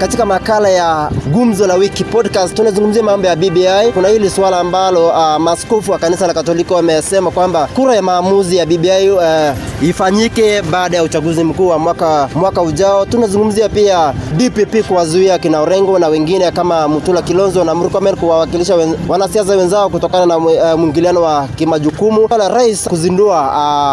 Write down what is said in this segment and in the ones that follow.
Katika makala ya gumzo la wiki podcast tunazungumzia mambo ya BBI. Kuna hili swala ambalo uh, maaskofu wa kanisa la Katoliki wamesema kwamba kura ya maamuzi ya BBI uh, ifanyike baada ya uchaguzi mkuu wa mwaka, mwaka ujao. Tunazungumzia pia DPP kuwazuia kina Orengo na wengine kama Mutula Kilonzo na Murkomen kuwawakilisha wen, wanasiasa wenzao kutokana na uh, mwingiliano wa kimajukumu. Na rais kuzindua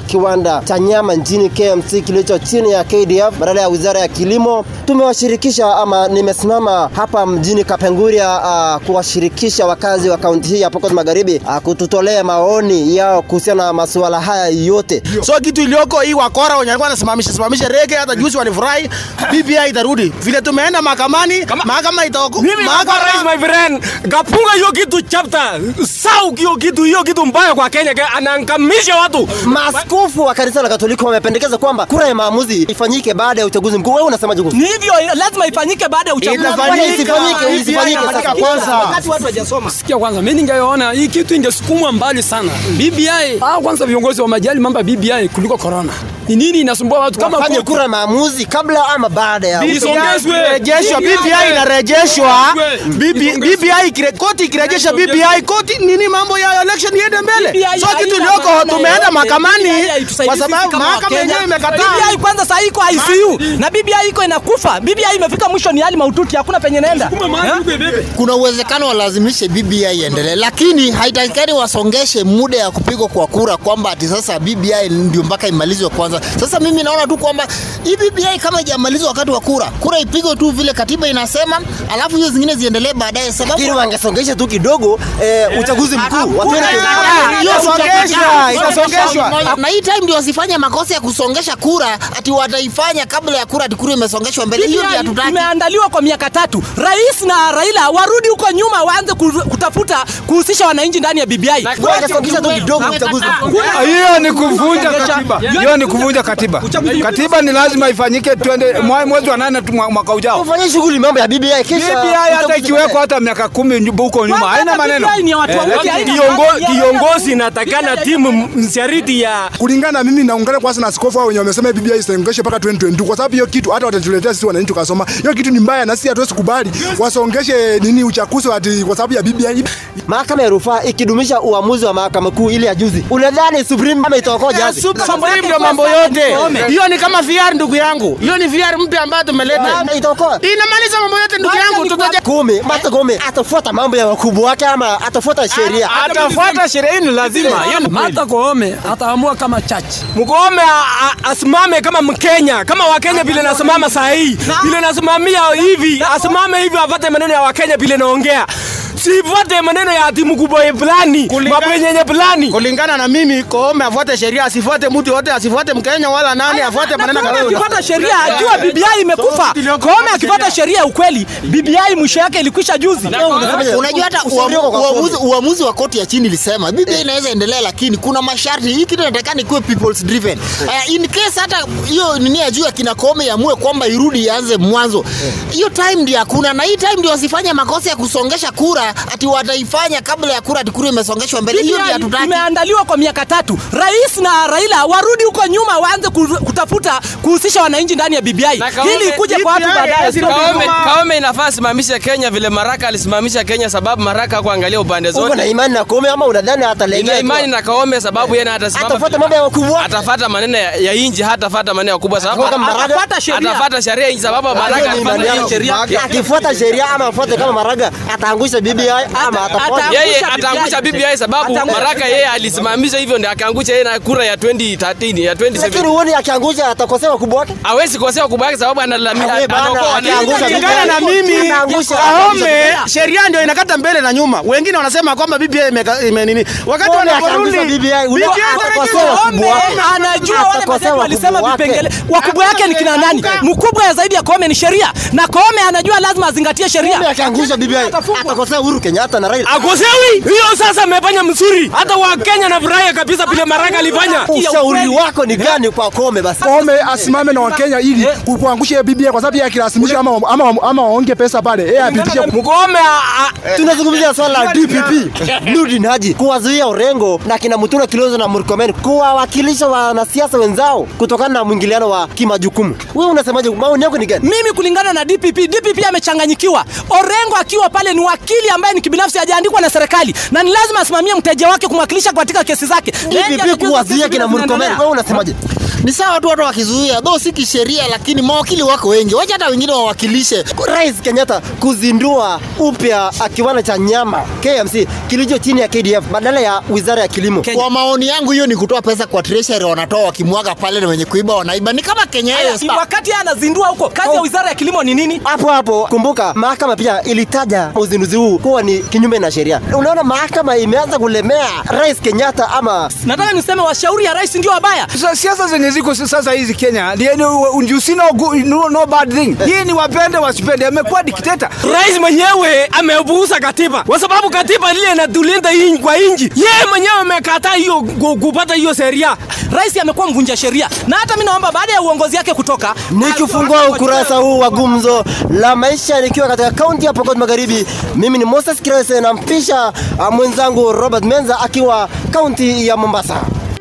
uh, kiwanda cha nyama nchini KMC kilicho chini ya KDF badala ya wizara ya kilimo. Tumewashirikisha ama nimesimama hapa mjini Kapenguria uh, kuwashirikisha wakazi wa kaunti hii ya Pokot Magharibi uh, kututolea maoni yao kuhusiana na masuala haya yote. So kitu iliyoko hii wakora wenye walikuwa wanasimamisha simamisha rege, hata juzi walifurahi, BBI itarudi vile tumeenda mahakamani, mahakama itaoko Mimi kama rais my friend, kapunga hiyo kitu chapter. Sau hiyo kitu hiyo kitu mbaya kwa Kenya, anaangamisha watu. Maaskofu wa kanisa la Katoliki wamependekeza kwamba kura ya maamuzi ifanyike baada ya uchaguzi mkuu. Wewe unasemaje kuhusu? Ni hivyo, lazima ifanyike baada ya uchaguzi. Kwani isifanyike, isifanyike sasa. kwanza. Wakati watu hawajasoma. Sikia kwanza, mimi ningeona hii kitu ingesukumwa mbali sana. BBI, au kwanza viongozi wa majali mambo ya BBI kuliko corona. Ni nini inasumbua watu kama Wafanye kura maamuzi kabla ama baada ya Isongezwe. Rejeshwa BBI inarejeshwa BB- BBI koti ikirejesha BBI koti nini mambo ya election iende mbele. So kitu iliyoko tumeenda mahakamani BBI kwa sababu mahakama yenyewe imekataa. BBI kwanza sasa iko ICU na BBI iko inakufa. BBI imefika mwisho, ni hali mahututi, hakuna penye naenda. Eh? kuna uwezekano walazimishe BBI iendelee, lakini haitakikani wasongeshe muda ya kupigwa kwa kura kwamba ati sasa BBI ndio mpaka imalizwe kwanza. Sasa mimi naona tu kwamba hii BBI kama haijamalizwa wakati wa kura, kura ipigwe tu vile katiba inasema, alafu hizo zingine ziendelee baadaye, sababu lakini wangesongesha tu kidogo eh, uchaguzi mkuu wa 2020. Hiyo songeshwa, itasongeshwa. na hii time ndio wasifanye makosa ya kusongesha kura ati wataifanya kabla ya kura ati kura imesongeshwa mbele. Hiyo ndio hatutaki. imeandaliwa kwa miaka tatu. Rais na Raila warudi huko nyuma, waanze kutafuta kuhusisha wananchi ndani ya BBI. Wangesongesha tu kidogo uchaguzi mkuu. hiyo ni kuvunja katiba hiyo ni kuvunja katiba. Katiba ni lazima ifanyike twende mwezi wa nane mwaka ujao. Ufanye shughuli mambo ya BBI kisha BBI hata ikiwekwa hata miaka kumi huko nyuma haina maneno. Maana ya- kiongozi natakana timu mshariti ya kulingana mimi naungana kwanza na askofu hao wenye wamesema BBI isongeshe mpaka 2022 kwa sababu hiyo kitu hata watatuletea sisi wananchi tukasoma. Hiyo kitu ni mbaya na sisi hatuwezi kubali wasongeshe nini uchaguzi ati kwa sababu ya BBI. Mahakama ya rufaa ikidumisha uamuzi wa mahakama kuu ile ya juzi, unadhani Supreme ama itaokoa jaji? Supreme. Ndio mambo yote. Hiyo ni kama VR ndugu yangu. Hiyo ni VR mpya ambayo tumeleta. Inamaliza mambo yote ndugu yangu. Tutaja Gome, Martha Gome atafuata mambo ya wakubwa wake ama atafuata sheria? atafuata sheria ni lazima. Hiyo ni Martha Koome ataamua kama church. Mkoome a- a- asimame kama Mkenya, kama Wakenya vile nasimama saa hii, vile nasimamia hivi, asimame hivi, apate maneno ya Wakenya vile naongea, sifuate maneno ya ati mkubwa fulani, mabwenyenye fulani. kulingana na mimi Koome afuate sheria, asifuate mtu yote, asifuate Mkenya wala nani, afuate maneno kama akifuata sheria akiwa BBI imekufa. Koome akifuata sheria ukweli, BBI mwisho yake ilikwisha juzi. Unajua hata uamuzi, uamuzi wa koti ya chini ilisema BBI inaweza endelea, lakini kuna masharti. Hii kitu inatakana ikuwe people's driven. Uh, in case hata hiyo nini ya juu ya kina Koome yamue kwamba irudi ianze mwanzo, hiyo time ndio hakuna, na hii time ndio wasifanye makosa ya kusongesha kura ati wataifanya kabla ya kura ati kura imesongeshwa mbele. Hiyo ndio hatutaki. imeandaliwa kwa miaka tatu. Rais na Raila warudi huko nyuma, waanze kutafuta kuhusisha wananchi ndani ya BBI ili ikuje kwa watu baadaye. Kaome, Kaome inafaa simamisha Kenya vile Maraka alisimamisha Kenya, sababu Maraka hakuangalia upande zote. Una imani na Kaome ama unadhani atalegea? Nina imani na Kaome sababu yeye atasimama Atafuata mambo ya wakubwa atafuata maneno ya, inji hatafuata maneno ya wakubwa, sababu? Atafuata sheria. atafuata sheria inji sababu Maraka yangu. sheria Akifuata sheria ama afuate kama Maraga ataangusha BBI atafuata yeye Ataangusha BBI. Sababu Maraka yeye alisimamisha hivyo ndio akaangusha yeye na kura ya 2013 ya lakini uone akiangusha atakosea wakubwa wake? hawezi kosea wakubwa wake sababu analalamika anaokoa wananchi. kulingana na mimi Anaangusha. Kaome sheria ndio inakata mbele na nyuma. Wengine wanasema kwamba BBI ime nini, wakati Koome wanaporudi BBI, atakosea wakubwa wake. anajua wale Atakosea walisema wakubwa wake. vipengele wakubwa wake ni kina nani mkubwa zaidi ya Kahome ni sheria na Kahome anajua lazima azingatie sheria akiangusha BBI atakosea Uhuru Kenyatta na Raila. Akosewi hiyo sasa amefanya mzuri, hata Wakenya na furaha kabisa bila Maraga alifanya. Ushauri wako ni gani kwa Kome basi? Kome asimame na Wakenya ili kuangusha BBI kwa sababu yeye akirasimisha ama, ama, ama waonge pesa pale yeye apitishe Mkome a- Tunazungumzia swala la DPP Nurdin Haji kuwazuia Orengo na kina Mutula Kilonzo na Murkomen kuwawakilisha wanasiasa wenzao kutokana na mwingiliano wa kimajukumu. Wewe unasemaje? Maoni yako ni gani? mimi kulingana na DPP, DPP amechanganyikiwa. Orengo akiwa pale ni wakili ambaye ni kibinafsi, hajaandikwa na serikali na ni lazima asimamie mteja wake kumwakilisha katika kesi zake. Yeye kuwazuia kina. Murkomen. Wewe unasemaje? ni sawa tu watu wakizuia though si kisheria lakini mawakili wako wengi wacha hata wengine wawakilishe Rais Kenyatta kuzindua upya kiwanda cha nyama KMC kilicho chini ya KDF badala ya wizara ya kilimo. kwa maoni yangu hiyo ni kutoa pesa kwa treasury wanatoa wakimwaga pale na wenye kuiba wanaiba ni kama kenya hiyo wakati anazindua huko, kazi ya wizara ya kilimo ni nini? Hapo hapo kumbuka, mahakama pia ilitaja uzinduzi huu kuwa ni kinyume na sheria. Unaona, mahakama imeanza kulemea Rais Kenyatta ama Nataka niseme washauri ya rais ndio wabaya. Siasa zenye ziko sasa hizi Kenya, you see no, good- no, no bad thing. Hii ni wapende wasipende, amekuwa dikteta. Rais mwenyewe amepuuza katiba kwa sababu katiba ile inatulinda hii kwa inji. Yeye mwenyewe amekataa hiyo kupata hiyo sheria. Rais amekuwa mvunja sheria, na hata mimi naomba baada ya uongozi wake kutoka, nikifungua ukurasa huu wa gumzo la maisha nikiwa katika kaunti ya Pokot Magharibi. Mimi ni Moses Kirese, nampisha ah, mwenzangu Robert Menza akiwa kaunti ya Mombasa.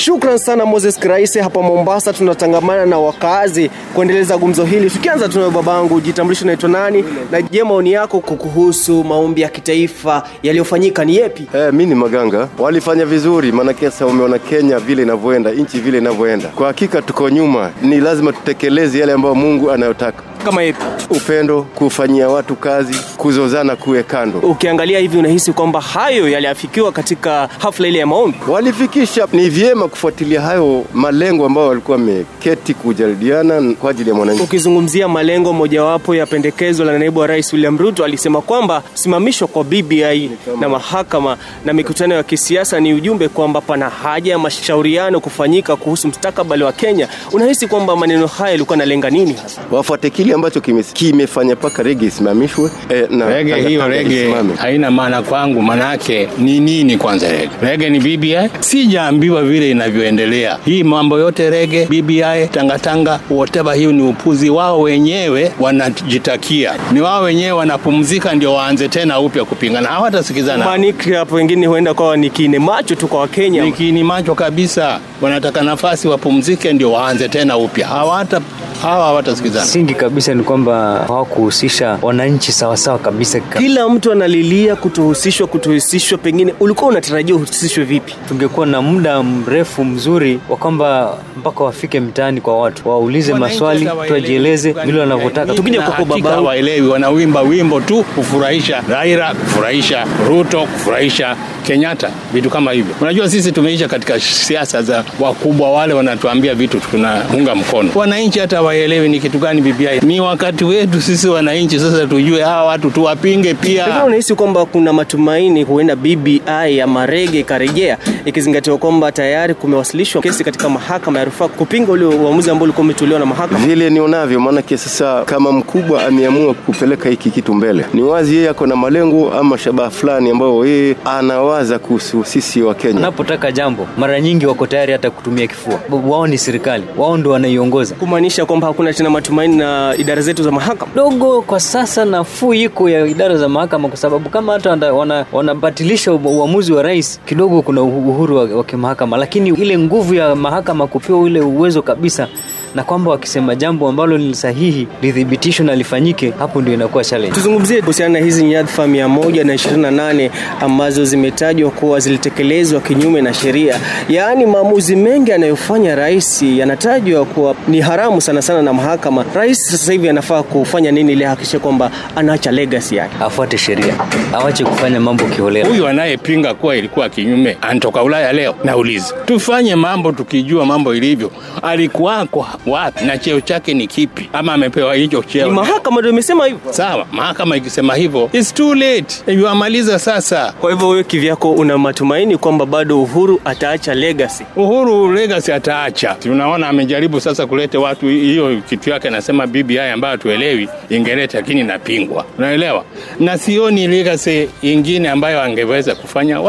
Shukran sana Moses kiraisi hapa Mombasa. Tunatangamana na wakazi kuendeleza gumzo hili. Tukianza tunayo babangu, jitambulisho, unaitwa nani na je, maoni yako kuhusu maombi ya kitaifa yaliyofanyika ni yepi? Eh, mi ni Maganga, walifanya vizuri, maanake sasa umeona Kenya vile inavyoenda, nchi vile inavyoenda. Kwa hakika tuko nyuma, ni lazima tutekeleze yale ambayo Mungu anayotaka. Kama ipi? Upendo, kufanyia watu kazi, kuzozana kuwe kando. Ukiangalia hivi unahisi kwamba hayo yaliafikiwa katika hafla ile ya maombi? Walifikisha, ni vyema kufuatilia hayo malengo ambayo walikuwa wameketi kujadiliana kwa ajili ya mwananchi. Ukizungumzia malengo mojawapo ya pendekezo la naibu wa rais William Ruto, alisema kwamba simamishwa kwa BBI na mahakama na mikutano ya kisiasa ni ujumbe kwamba pana haja ya mashauriano kufanyika kuhusu mustakabali wa Kenya. Unahisi kwamba maneno haya yalikuwa nalenga nini hasa? Wafuate kile ambacho kime- kimefanya mpaka rege isimamishwe eh, na Rege tanga- hiyo rege isimame. haina maana kwangu, manake ni nini kwanza rege? Rege ni BBI, sijaambiwa vile inavyoendelea hii mambo yote rege, BBI, tangatanga, whatever, hiyo ni upuzi wao wenyewe, wanajitakia ni wao wenyewe wanapumzika, ndio waanze tena upya kupingana, hawatasikizana. Maniki hapo wengine huenda kwa ni kine macho tu kwa Wakenya. Nikini macho kabisa, wanataka nafasi wapumzike, ndio waanze tena upya, hawata hawa hawatasikizana. Msingi kabisa ni kwamba hawakuhusisha wananchi sawasawa kabisa. Kila mtu analilia kutohusishwa, kutohusishwa. Pengine ulikuwa unatarajia uhusishwe vipi? Tungekuwa na muda mrefu mzuri wa kwamba mpaka wafike mtaani kwa watu waulize maswali, tuwajieleze vile wanavyotaka. Tukija kwa baba, hawaelewi, wanawimba wimbo tu kufurahisha Raila, kufurahisha Ruto, kufurahisha Kenyatta, vitu kama hivyo. Unajua sisi tumeisha katika siasa za wakubwa, wale wanatuambia vitu tunaunga mkono. Wananchi hata waelewi ni kitu gani BBI. Ni wakati wetu sisi wananchi sasa tujue hawa watu tuwapinge Pengine pia. unahisi kwamba kuna matumaini huenda BBI ya marege ikarejea, ikizingatiwa kwamba tayari kumewasilishwa kesi katika mahakama ya rufaa kupinga ule uamuzi ambao ulikuwa umetolewa na mahakama. vile nionavyo, maanake sasa kama mkubwa ameamua kupeleka hiki kitu mbele, ni wazi yeye ako na malengo ama shabaha fulani ambayo yeye anawaza kuhusu sisi wa Kenya. Anapotaka jambo, mara nyingi wako tayari hata kutumia kifua. Wao ni serikali, wao ndo wanaiongoza. Kumaanisha kwamba hakuna tena matumaini na idara zetu za mahakama. dogo kwa sasa nafuu iko ya idara za mahakama kwa sababu kama hata wana- wana- wanabatilisha wana uamuzi wa rais kidogo kuna uhuru wa, wa kimahakama lakini ile nguvu ya mahakama kupewa ule uwezo kabisa na kwamba wakisema jambo ambalo ni sahihi lithibitishwe na lifanyike hapo ndio inakuwa challenge Tuzungumzie kuhusiana na hizi nyadhifa 128 ambazo zimetajwa kuwa zilitekelezwa kinyume na sheria, yaani maamuzi mengi anayofanya rais yanatajwa kuwa ni haramu sana sana na mahakama. Rais sasa hivi anafaa kufanya nini ili ahakikishe kwamba anaacha legacy yake? afuate sheria awache kufanya mambo kiholela Huyu anayepinga kuwa ilikuwa kinyume anatoka Ulaya leo. Nauliza, tufanye mambo tukijua mambo ilivyo. Alikuwako wapi na cheo chake ni kipi, ama amepewa hicho cheo Ni mahakama ndio imesema hivyo. Sawa, mahakama ikisema hivyo, it's too late, iwamaliza sasa. Kwa hivyo wewe kivyako una matumaini kwamba bado Uhuru ataacha legacy? Uhuru legacy ataacha. Tunaona amejaribu sasa kuleta watu hiyo kitu yake, anasema BBI ambayo hatuelewi ingeleta, lakini inapingwa, unaelewa. Na sioni legacy ingine ambayo angeweza kufanya.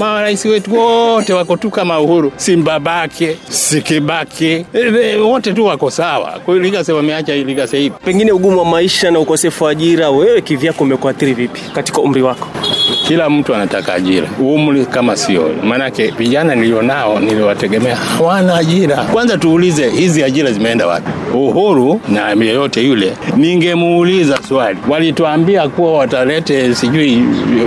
Marais wetu wote wako tu kama Uhuru, si Mbabake, si Kibaki, e, e, wote tu wako sawa. Kwa hiyo Ligase wameacha hii Ligase hii. Pengine ugumu wa maisha na ukosefu wa ajira, wewe kivyako umekuathiri vipi katika umri wako? Kila mtu anataka ajira, umri kama sio. Maanake vijana nilionao niliwategemea hawana ajira. Kwanza tuulize hizi ajira zimeenda wapi? Uhuru na yeyote yule, ningemuuliza swali, walituambia kuwa watalete sijui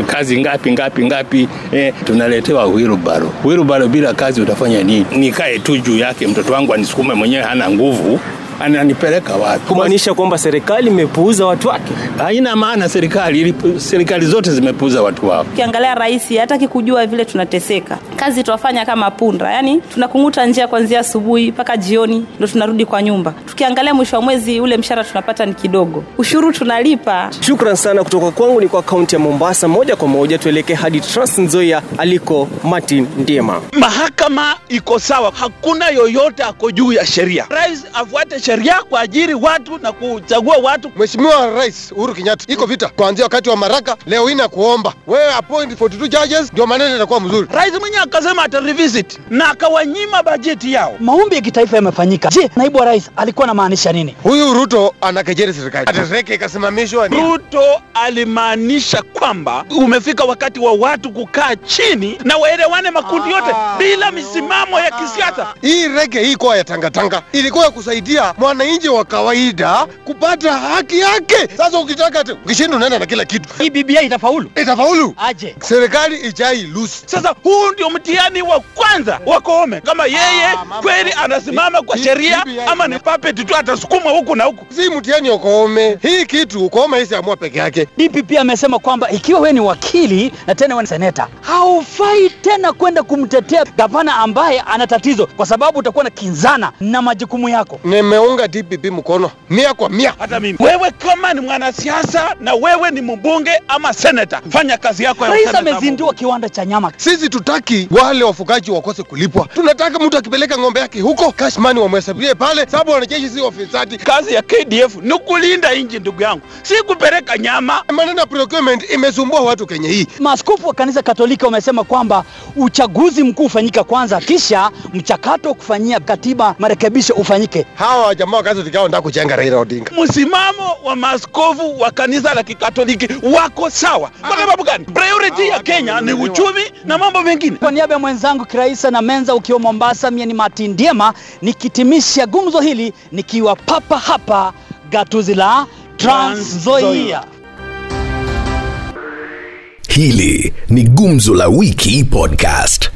kazi ngapi ngapi ngapi, eh, tunaletewa wilbaro. Wilbaro bila kazi utafanya nini? Nikae tu juu yake, mtoto wangu anisukume mwenyewe, hana nguvu ananipeleka wapi? Kumaanisha kwamba serikali imepuuza watu wake. Haina maana serikali, serikali zote zimepuuza watu wao. Ukiangalia rais hataki kujua vile tunateseka. Kazi tunafanya kama punda, yani tunakung'uta njia kuanzia asubuhi mpaka jioni, ndo tunarudi kwa nyumba. Tukiangalia mwisho wa mwezi ule mshahara tunapata ni kidogo, ushuru tunalipa. Shukran sana kutoka kwangu ni kwa kaunti ya Mombasa. Moja kwa moja tuelekee hadi Trans Nzoia aliko Martin Ndiema. Mahakama iko sawa, hakuna yoyote ako juu ya sheria. Rais afuate sheria kuajiri watu na kuchagua watu. Mheshimiwa Rais Uhuru Kenyatta, iko vita kuanzia wakati wa Maraka, leo hii na kuomba wewe appoint 42 judges, ndio maneno yatakuwa mzuri. Rais mwenyewe akasema ata revisit na akawanyima bajeti yao. Maombi ya kitaifa yamefanyika. Je, naibu wa rais alikuwa anamaanisha nini? Huyu Ruto anakejeli serikali, atereke ikasimamishwa. Ruto alimaanisha kwamba umefika wakati wa watu kukaa chini na waelewane makundi yote bila misimamo ya kisiasa. Hii rege hii kwa ya tangatanga ilikuwa ya kusaidia mwananchi wa kawaida kupata haki yake. Sasa ukitaka tu ukishinda unaenda na kila kitu. Hii BBI itafaulu? Itafaulu. Aje. Serikali ijai lusi. Sasa huu ndio mtihani wa kwanza wa Koome, kama yeye kweli anasimama kwa sheria ama ni papeti tu atasukuma huku na huku. Si mtihani wa Koome. Hii kitu Koome hisi amua peke yake. DPP amesema kwamba ikiwa wewe ni wakili na tena wewe ni seneta, haufai tena kwenda kumtetea gavana ambaye ana tatizo, kwa sababu utakuwa na kinzana na majukumu yako. Nimeunga DPP mkono mia kwa mia. Hata mimi. Wewe kama ni mwanasiasa na wewe ni mbunge ama seneta, fanya kazi yako ya Rais amezindua kiwanda cha nyama. Sisi tutaki wale wafugaji wakose kulipwa. Tunataka mtu akipeleka ng'ombe yake huko cash money wamhesabie pale, sababu wanajeshi si wafisadi. Kazi ya KDF ni kulinda nchi, ndugu yangu, si kupeleka nyama. Maneno ya procurement imesumbua watu Kenya hii. Maaskofu wa kanisa Katoliki wamesema kwamba uchaguzi mkuu ufanyika kwanza, kisha mchakato wa kufanyia katiba marekebisho ufanyike. Hawa jamaa wakazi hao wanataka kujenga Raila Odinga. Msimamo wa maaskofu wa kanisa la Kikatoliki wako sawa. Kwa sababu gani? Priority ya Kenya ni uchumi na mambo mengine. Niaba ya mwenzangu Kiraisa na Menza ukiwa Mombasa, mie ni Martin Ndiema nikitimisha gumzo hili nikiwa papa hapa gatuzi la Trans Nzoia. Hili ni Gumzo la Wiki Podcast.